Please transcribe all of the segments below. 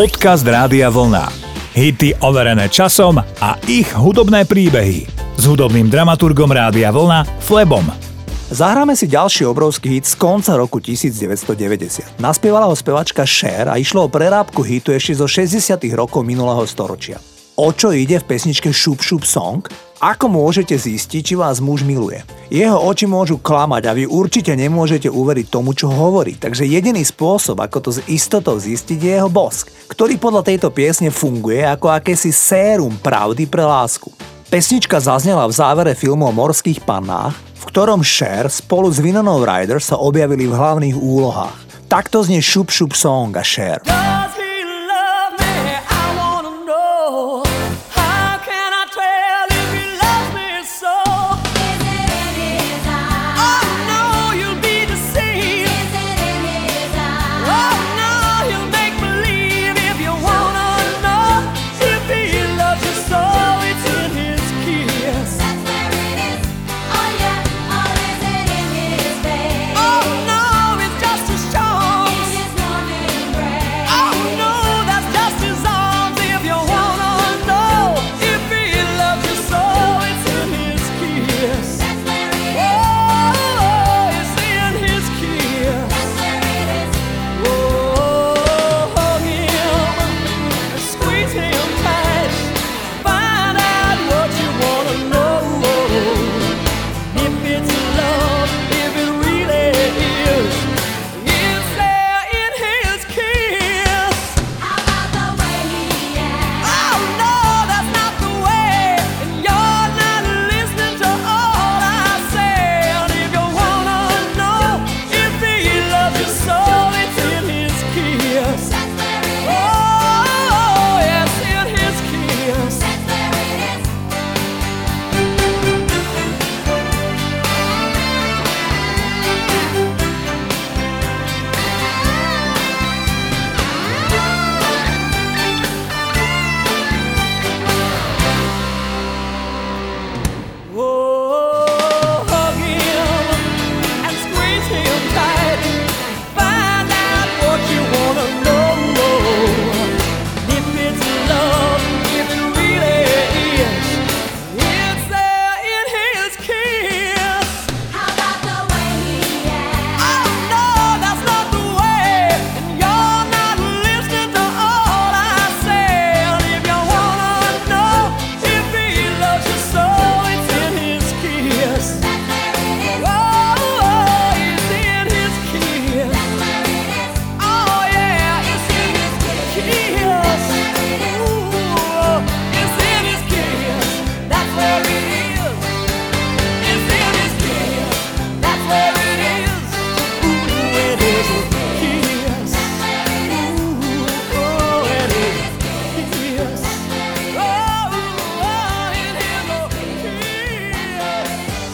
Podcast Rádia Vlna. Hity overené časom a ich hudobné príbehy. S hudobným dramaturgom Rádia Vlna Flebom. Zahráme si ďalší obrovský hit z konca roku 1990. Naspievala ho spevačka Cher a išlo o prerábku hitu ešte zo 60 rokov minulého storočia. O čo ide v pesničke Šup Šup Song? Ako môžete zistiť, či vás muž miluje? Jeho oči môžu klamať a vy určite nemôžete uveriť tomu, čo hovorí. Takže jediný spôsob, ako to s istotou zistiť, je jeho bosk, ktorý podľa tejto piesne funguje ako akési sérum pravdy pre lásku. Pesnička zaznela v závere filmu o morských pannách, v ktorom Cher spolu s Vinonou Ryder sa objavili v hlavných úlohách. Takto znie Šup Šup Song a Cher.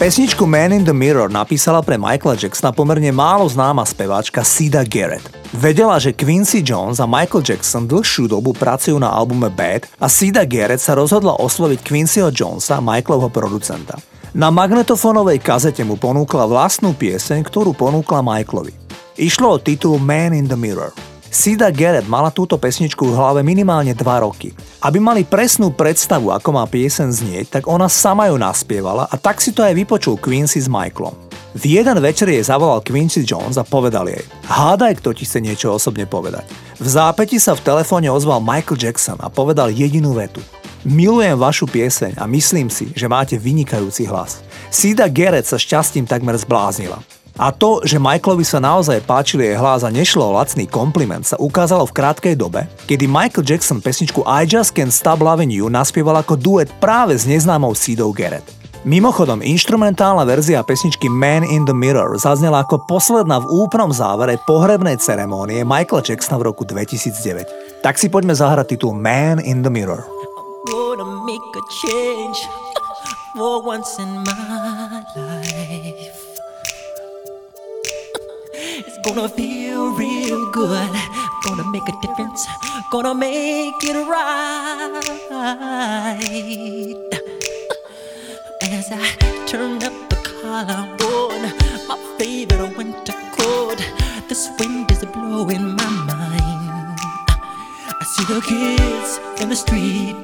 Pesničku Man in the Mirror napísala pre Michaela Jacksona pomerne málo známa speváčka Sida Garrett. Vedela, že Quincy Jones a Michael Jackson dlhšiu dobu pracujú na albume Bad a Sida Garrett sa rozhodla osloviť Quincyho Jonesa, Michaelovho producenta. Na magnetofónovej kazete mu ponúkla vlastnú pieseň, ktorú ponúkla Michaelovi. Išlo o titul Man in the Mirror. Sida Garrett mala túto pesničku v hlave minimálne 2 roky. Aby mali presnú predstavu, ako má piesen znieť, tak ona sama ju naspievala a tak si to aj vypočul Quincy s Michaelom. V jeden večer jej zavolal Quincy Jones a povedal jej Hádaj, kto ti chce niečo osobne povedať. V zápäti sa v telefóne ozval Michael Jackson a povedal jedinú vetu. Milujem vašu pieseň a myslím si, že máte vynikajúci hlas. Sida Garrett sa šťastím takmer zbláznila. A to, že Michaelovi sa naozaj páčili jej hlas a nešlo o lacný kompliment, sa ukázalo v krátkej dobe, kedy Michael Jackson pesničku I Just Can't Stop Loving You naspieval ako duet práve s neznámou Seedou Garrett. Mimochodom, instrumentálna verzia pesničky Man in the Mirror zaznela ako posledná v úplnom závere pohrebnej ceremónie Michaela Jacksona v roku 2009. Tak si poďme zahrať titul Man in the Mirror. make a change for once in my life. It's gonna feel real good. Gonna make a difference. Gonna make it right. As I turn up the collarbone, my favorite winter coat. This wind is blowing my mind. I see the kids in the street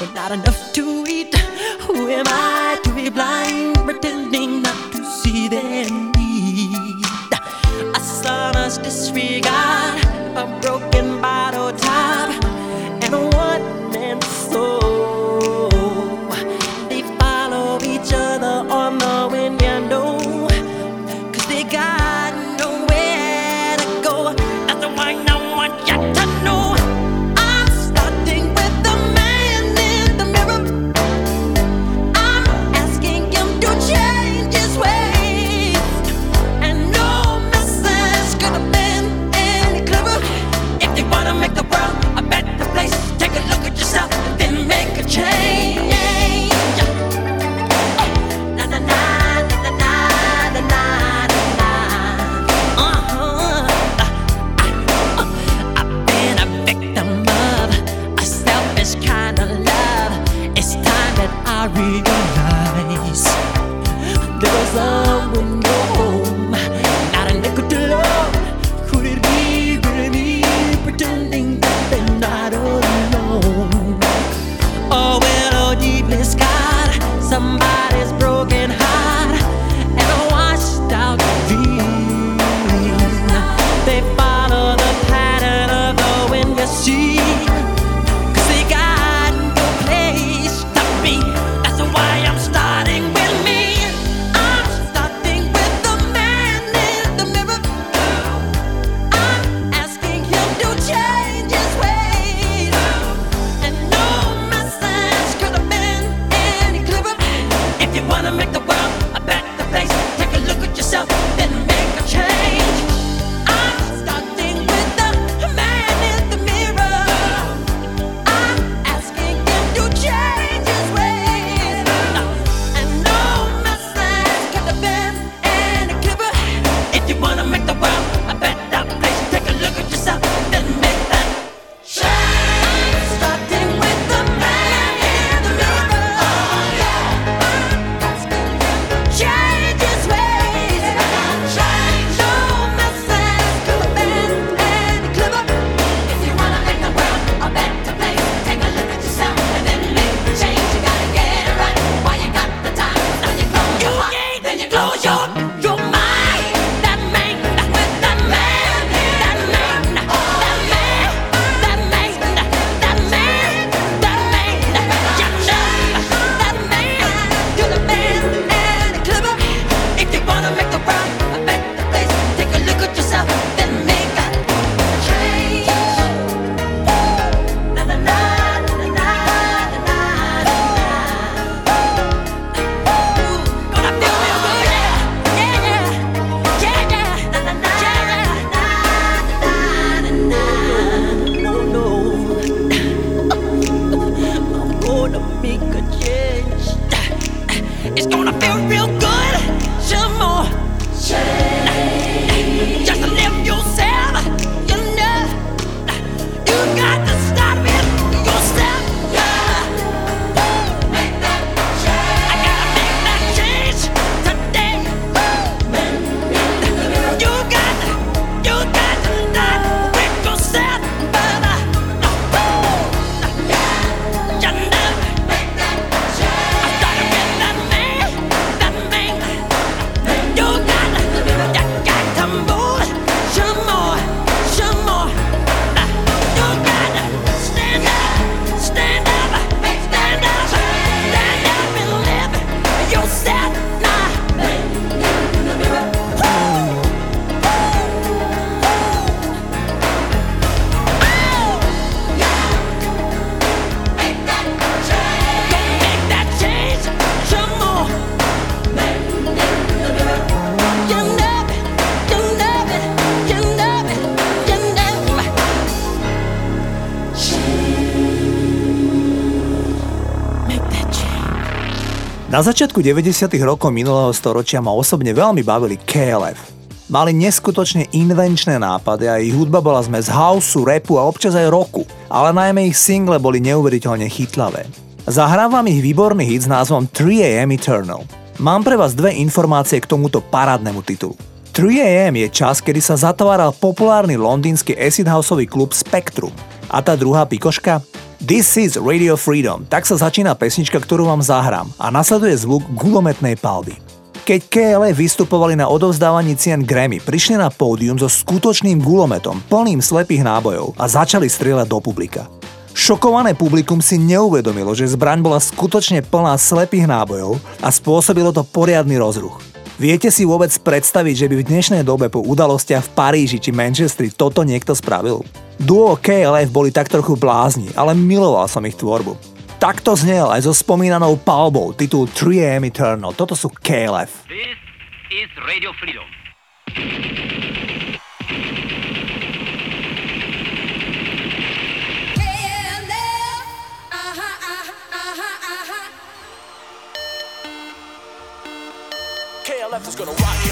with not enough to eat. Who am I to be blind, pretending not to see them? must disregard. A broken Na začiatku 90. rokov minulého storočia ma osobne veľmi bavili KLF. Mali neskutočne invenčné nápady a ich hudba bola zmes houseu, rapu a občas aj roku, ale najmä ich single boli neuveriteľne chytlavé. Zahrávam ich výborný hit s názvom 3AM Eternal. Mám pre vás dve informácie k tomuto parádnemu titulu. 3AM je čas, kedy sa zatváral populárny londýnsky acid houseový klub Spectrum. A tá druhá pikoška? This is Radio Freedom, tak sa začína pesnička, ktorú vám zahrám a nasleduje zvuk gulometnej palby. Keď KLA vystupovali na odovzdávaní cien Grammy, prišli na pódium so skutočným gulometom, plným slepých nábojov a začali strieľať do publika. Šokované publikum si neuvedomilo, že zbraň bola skutočne plná slepých nábojov a spôsobilo to poriadny rozruch. Viete si vôbec predstaviť, že by v dnešnej dobe po udalostiach v Paríži či Manchestri toto niekto spravil? Duo KLF boli tak trochu blázni, ale miloval som ich tvorbu. Takto znel aj so spomínanou palbou titul 3AM Eternal. Toto sú KLF. This is Radio Freedom. KLF is gonna rock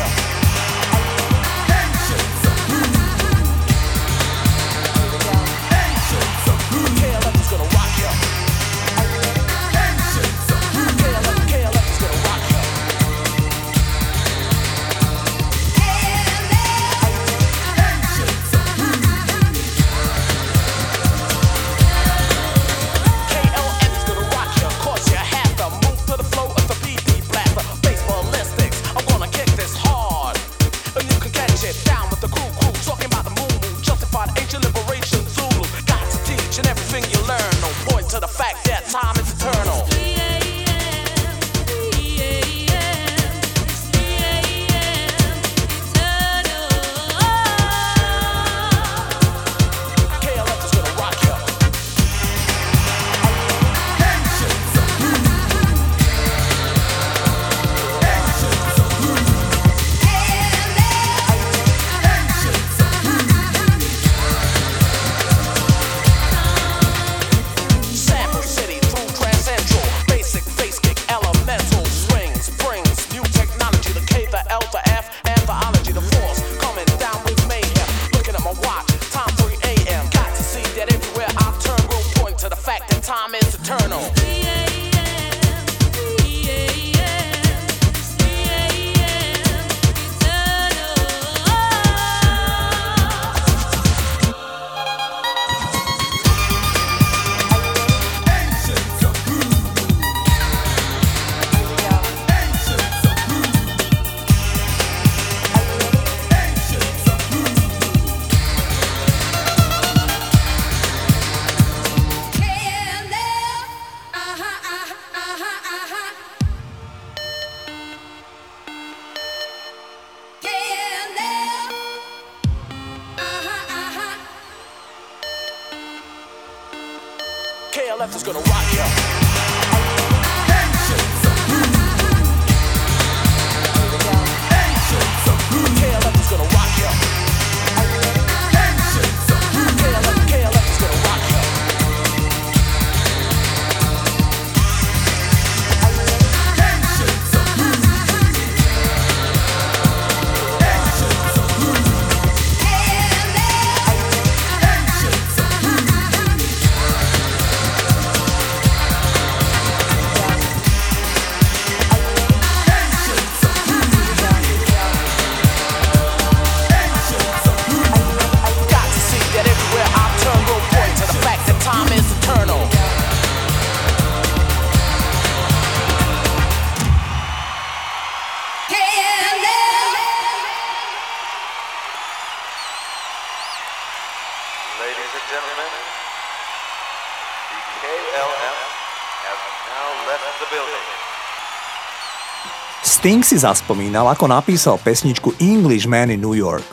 Sting si zaspomínal, ako napísal pesničku Englishman in New York.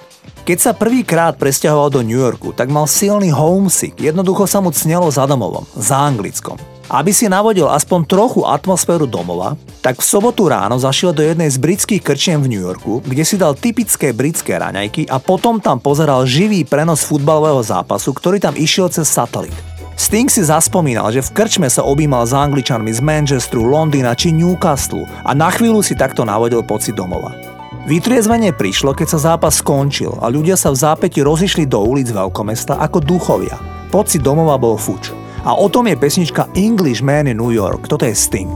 Keď sa prvýkrát presťahoval do New Yorku, tak mal silný homesick, jednoducho sa mu cnelo za domovom, za anglickom. Aby si navodil aspoň trochu atmosféru domova, tak v sobotu ráno zašiel do jednej z britských krčiem v New Yorku, kde si dal typické britské raňajky a potom tam pozeral živý prenos futbalového zápasu, ktorý tam išiel cez satelit. Sting si zaspomínal, že v krčme sa objímal s angličanmi z Manchesteru, Londýna či Newcastle a na chvíľu si takto navodil pocit domova. Vytriezvenie prišlo, keď sa zápas skončil a ľudia sa v zápäti rozišli do ulic veľkomesta ako duchovia. Pocit domova bol fuč. A o tom je pesnička English Man in New York. Toto je Sting.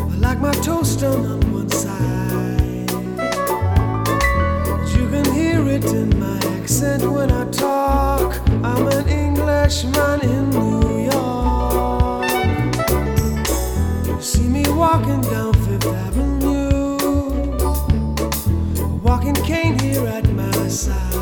I like my accent when I talk. I'm an Englishman in New York. See me walking down Fifth Avenue, a walking cane here at my side.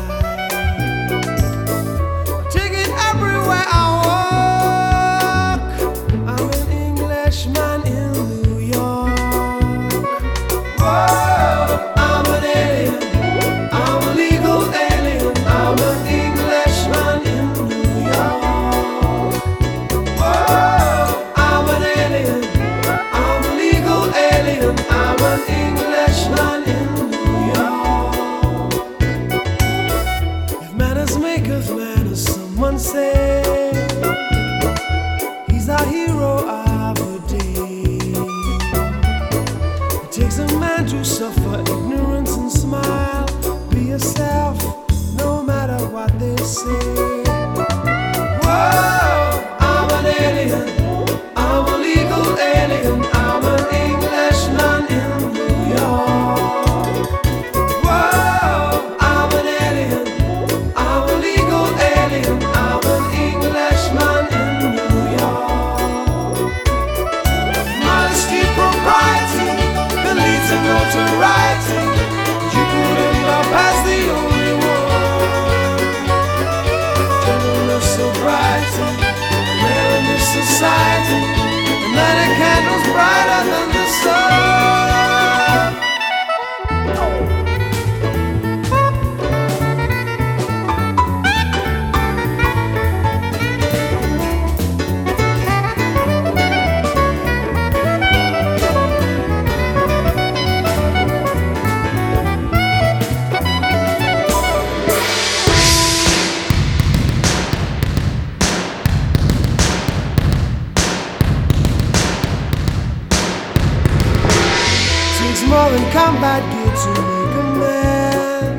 bad kid to make a man.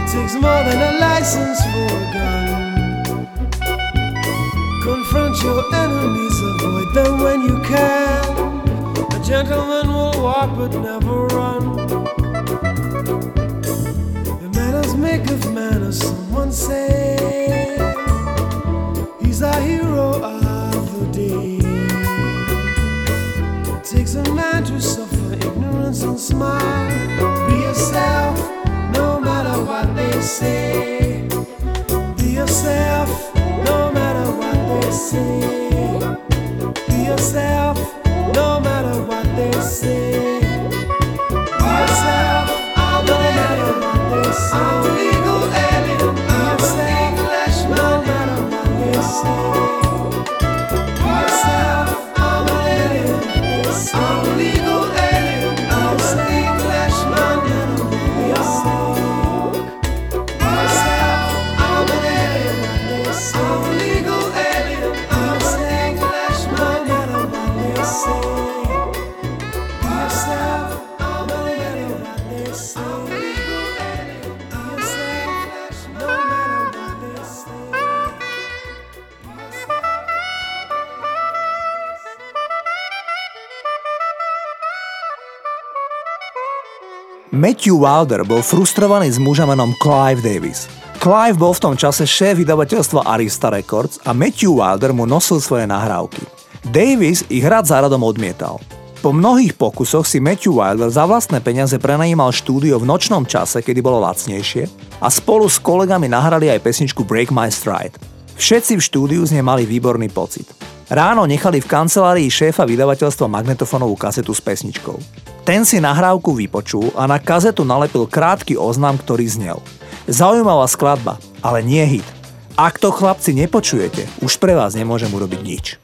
It takes more than a license for a gun. Confront your enemies, avoid them when you can. A gentleman will walk but never run. The manners make of manners, someone says. dance and smile. Be yourself, no matter what they say. Be yourself, no matter what they say. Be yourself, no matter what they say. Be yourself, no matter what they say. Matthew Wilder bol frustrovaný s mužom menom Clive Davis. Clive bol v tom čase šéf vydavateľstva Arista Records a Matthew Wilder mu nosil svoje nahrávky. Davis ich rád záradom odmietal. Po mnohých pokusoch si Matthew Wilder za vlastné peniaze prenajímal štúdio v nočnom čase, kedy bolo lacnejšie a spolu s kolegami nahrali aj pesničku Break My Stride. Všetci v štúdiu z nej mali výborný pocit. Ráno nechali v kancelárii šéfa vydavateľstva magnetofónovú kazetu s pesničkou. Ten si nahrávku vypočul a na kazetu nalepil krátky oznam, ktorý znel. Zaujímavá skladba, ale nie hit. Ak to chlapci nepočujete, už pre vás nemôžem urobiť nič.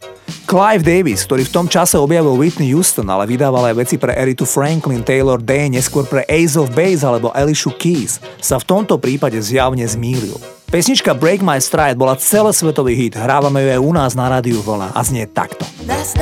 Clive Davis, ktorý v tom čase objavil Whitney Houston, ale vydával aj veci pre Eritu Franklin, Taylor Day, neskôr pre Ace of Base alebo Alicia Keys, sa v tomto prípade zjavne zmýlil. Pesnička Break My Stride bola celosvetový hit, hrávame ju aj u nás na rádiu Vlna a znie takto. That's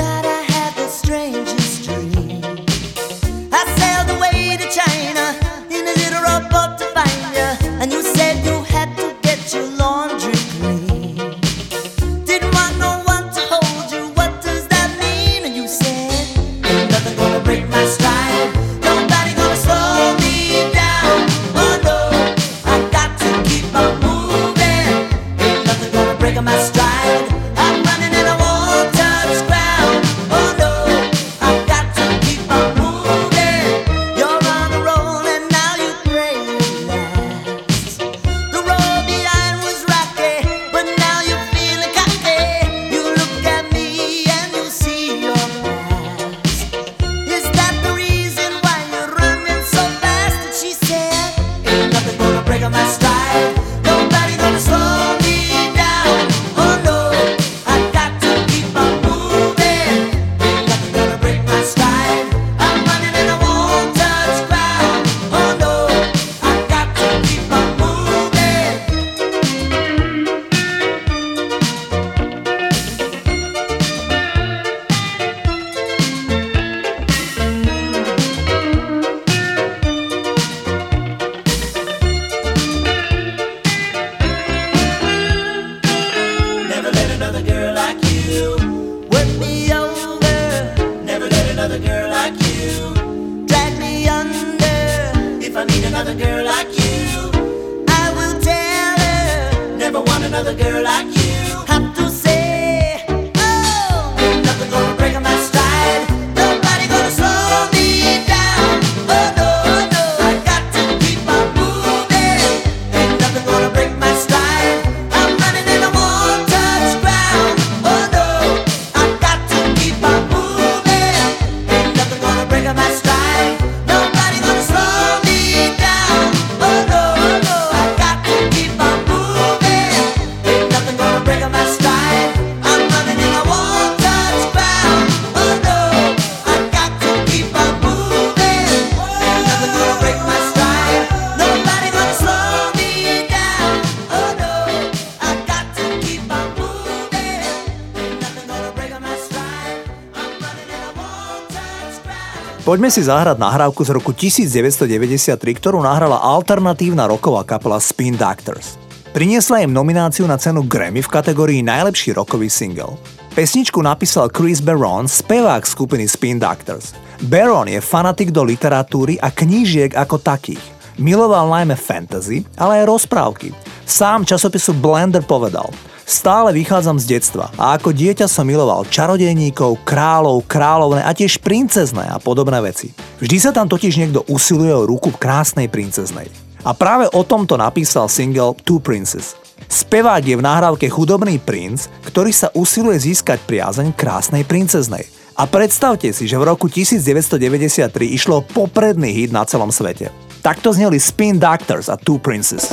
Poďme si zahrať nahrávku z roku 1993, ktorú nahrala alternatívna roková kapela Spin Doctors. Priniesla im nomináciu na cenu Grammy v kategórii Najlepší rokový single. Pesničku napísal Chris Barron, spevák skupiny Spin Doctors. Barron je fanatik do literatúry a knížiek ako takých. Miloval najmä fantasy, ale aj rozprávky. Sám časopisu Blender povedal – Stále vychádzam z detstva a ako dieťa som miloval čarodejníkov, kráľov, kráľovné a tiež princezné a podobné veci. Vždy sa tam totiž niekto usiluje o ruku krásnej princeznej. A práve o tomto napísal single Two Princes. Spevák je v nahrávke chudobný princ, ktorý sa usiluje získať priazeň krásnej princeznej. A predstavte si, že v roku 1993 išlo popredný hit na celom svete. Takto zneli Spin Doctors a Two Princes.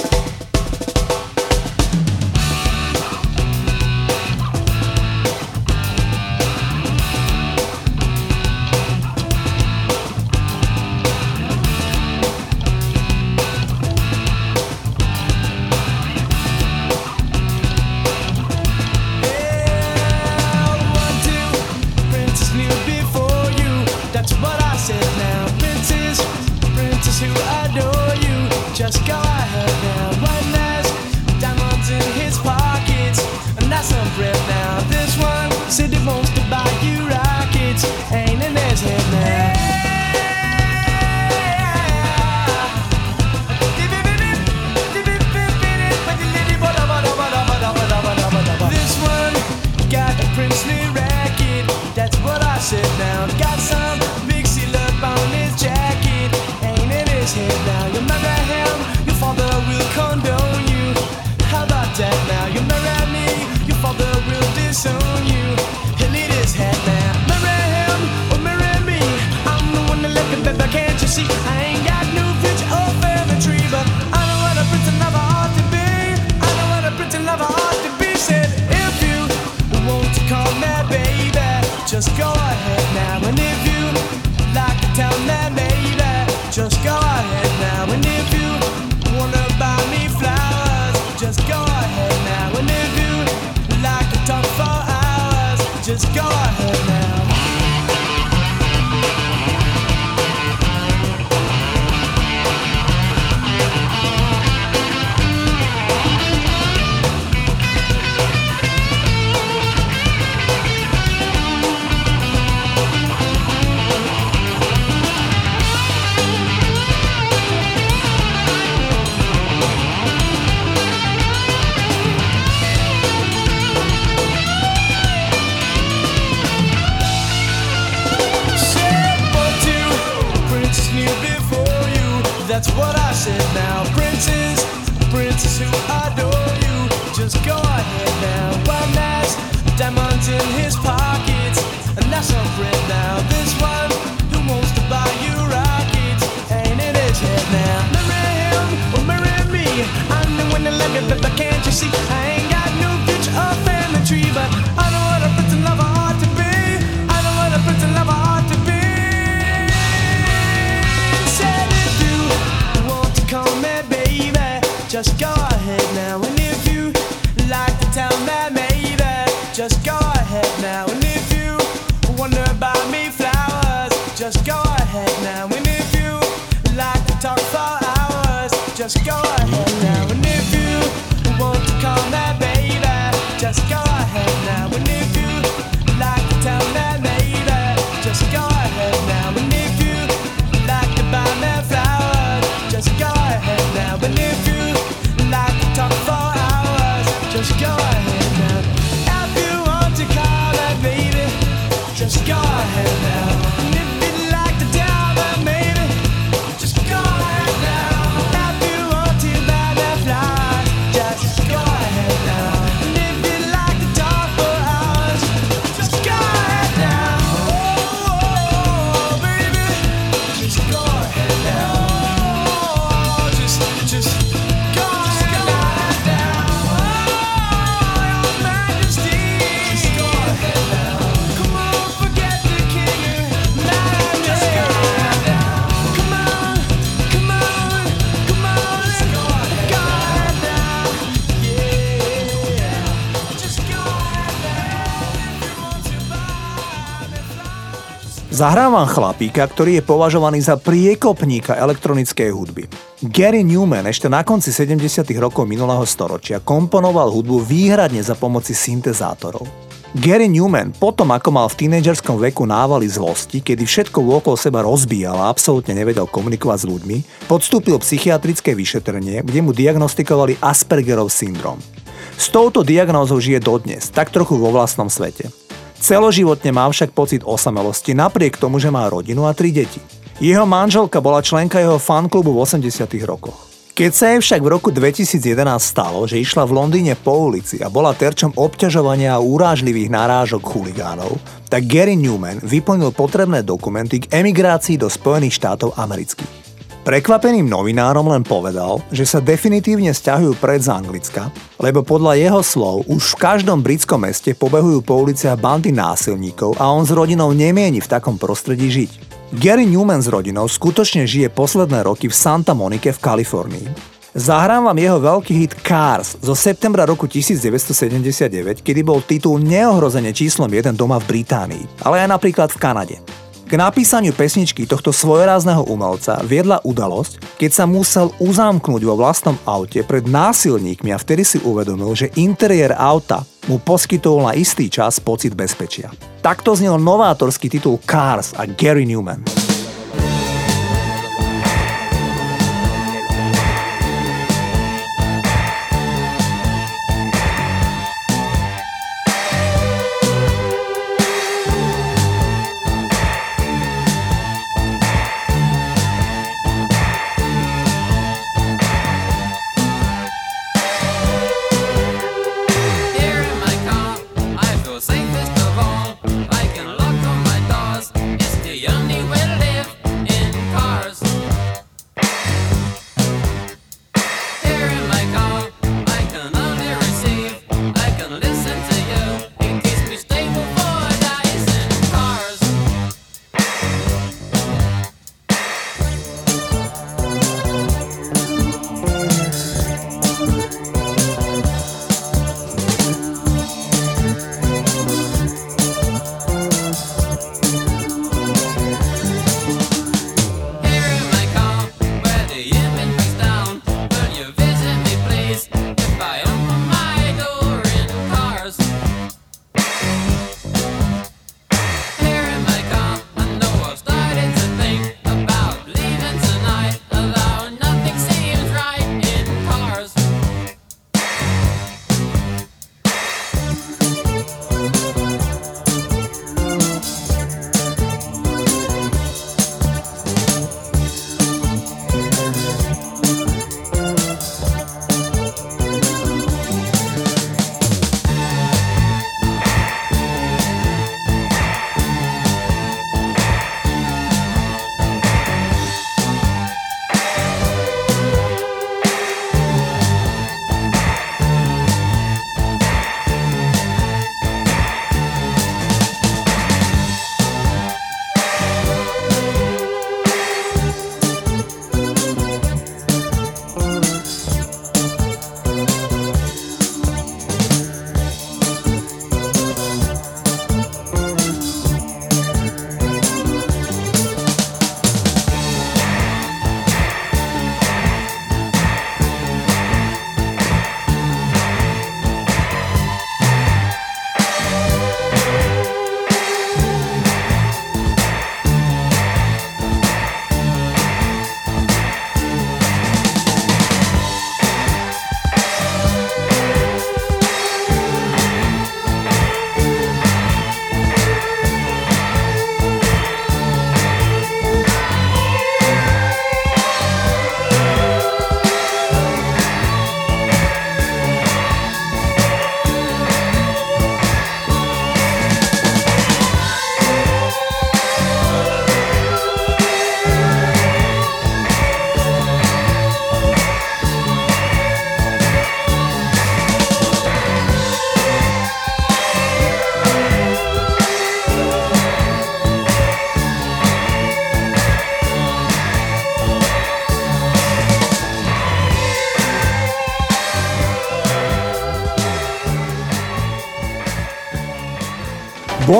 Zahrávam chlapíka, ktorý je považovaný za priekopníka elektronickej hudby. Gary Newman ešte na konci 70. rokov minulého storočia komponoval hudbu výhradne za pomoci syntezátorov. Gary Newman potom, ako mal v tínedžerskom veku návaly zlosti, kedy všetko okolo seba rozbíjal a absolútne nevedel komunikovať s ľuďmi, podstúpil psychiatrické vyšetrenie, kde mu diagnostikovali Aspergerov syndrom. S touto diagnózou žije dodnes, tak trochu vo vlastnom svete. Celoživotne má však pocit osamelosti napriek tomu, že má rodinu a tri deti. Jeho manželka bola členka jeho fanklubu v 80 rokoch. Keď sa jej však v roku 2011 stalo, že išla v Londýne po ulici a bola terčom obťažovania a urážlivých narážok chuligánov, tak Gary Newman vyplnil potrebné dokumenty k emigrácii do Spojených štátov amerických. Prekvapeným novinárom len povedal, že sa definitívne stiahujú pred z Anglicka, lebo podľa jeho slov už v každom britskom meste pobehujú po uliciach bandy násilníkov a on s rodinou nemieni v takom prostredí žiť. Gary Newman s rodinou skutočne žije posledné roky v Santa Monike v Kalifornii. Zahrám vám jeho veľký hit Cars zo septembra roku 1979, kedy bol titul neohrozene číslom 1 doma v Británii, ale aj napríklad v Kanade. K napísaniu pesničky tohto svojrázneho umelca viedla udalosť, keď sa musel uzamknúť vo vlastnom aute pred násilníkmi a vtedy si uvedomil, že interiér auta mu poskytol na istý čas pocit bezpečia. Takto znel novátorský titul Cars a Gary Newman.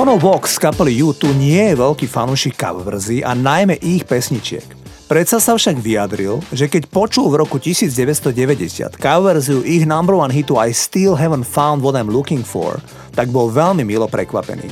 Bono Vox z kapely U2 nie je veľký fanúšik coververzí a najmä ich pesničiek. Predsa sa však vyjadril, že keď počul v roku 1990 coververziu ich number one hitu I Still Haven't Found What I'm Looking For, tak bol veľmi milo prekvapený.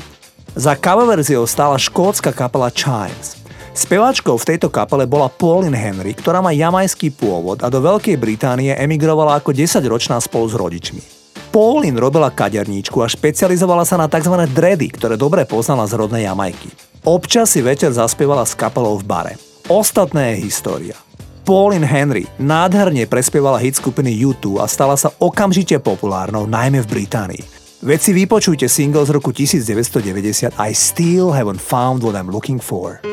Za coververziou stála škótska kapela Chimes. Speváčkou v tejto kapele bola Pauline Henry, ktorá má jamajský pôvod a do Veľkej Británie emigrovala ako 10-ročná spolu s rodičmi. Pauline robila kaderníčku a špecializovala sa na tzv. dready, ktoré dobre poznala z rodnej Jamajky. Občas si večer zaspievala s kapelou v bare. Ostatné je história. Pauline Henry nádherne prespievala hit skupiny U2 a stala sa okamžite populárnou, najmä v Británii. Veď si vypočujte single z roku 1990 I Still Haven't Found What I'm Looking For.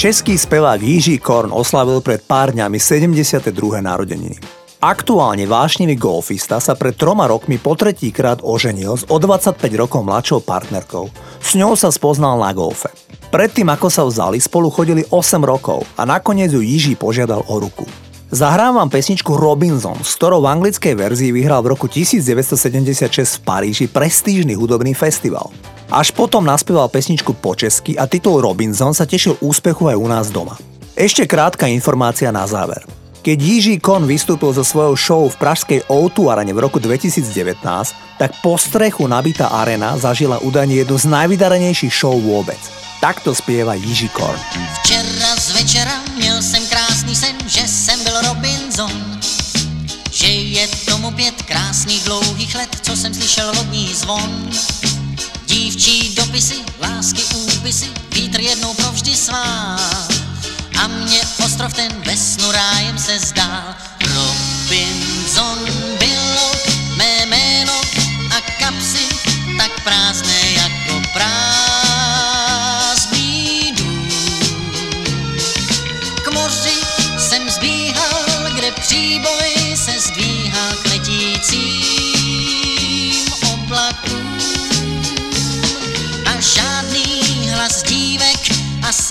Český spevák Jiří Korn oslavil pred pár dňami 72. narodeniny. Aktuálne vášnivý golfista sa pred troma rokmi po tretíkrát oženil s o 25 rokov mladšou partnerkou. S ňou sa spoznal na golfe. Predtým ako sa vzali, spolu chodili 8 rokov a nakoniec ju Jiří požiadal o ruku. Zahrám vám pesničku Robinson, s ktorou v anglickej verzii vyhral v roku 1976 v Paríži prestížny hudobný festival. Až potom naspieval pesničku po česky a titul Robinson sa tešil úspechu aj u nás doma. Ešte krátka informácia na záver. Keď Jiří Kon vystúpil so svojou show v pražskej O2 arene v roku 2019, tak po strechu nabitá arena zažila údajne jednu z najvydarenejších show vôbec. Takto spieva Jiří Korn. Včera z večera měl jsem krásný sen, že jsem byl Robinson. Že je tomu pět krásných dlouhých let, co jsem slyšel vodní zvon. Dívčí dopisy, lásky, úpisy, vítr jednou provždy svá. A mě ostrov ten ve snu rájem se zdál.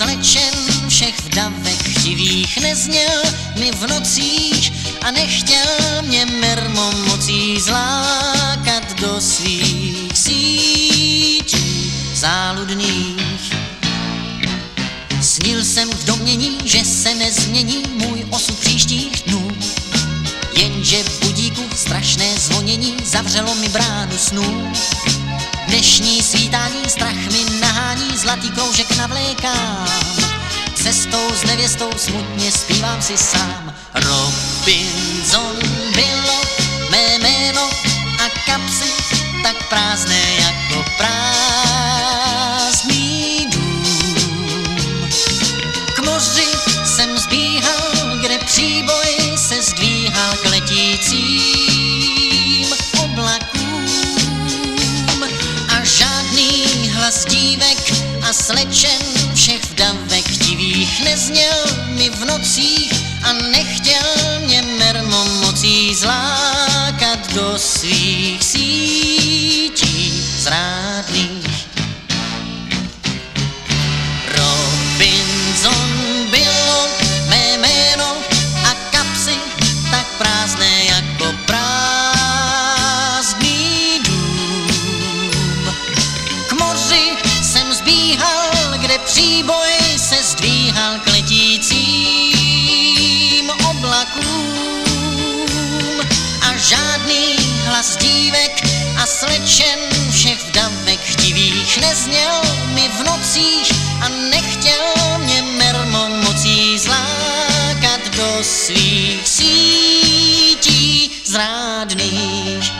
Slečen všech vdavek chtivých nezněl mi v nocích a nechtěl mě mermo mocí zlákat do svých sítí záludných. Snil jsem v domění, že se nezmění můj osud příštích dnů. Jenže budíku strašné zvonění zavřelo mi bránu snů. Dnešní svítání strach mi nahání, zlatý kroužek navlékám. Cestou s nevěstou smutně zpívám si sám. Robinson bylo mé jméno a kapsy tak prázdné jako prázdný dům. K moři jsem zbíhal, kde příboj se zdvíhal k letícím nezněl mi v nocích a nechtěl mě mermo mocí zlákat do svých sítí zrádných. Slečen všech vdavek chtivých nezněl mi v nocích a nechtěl mě mermo mocí zlákat do svých sítí zrádných.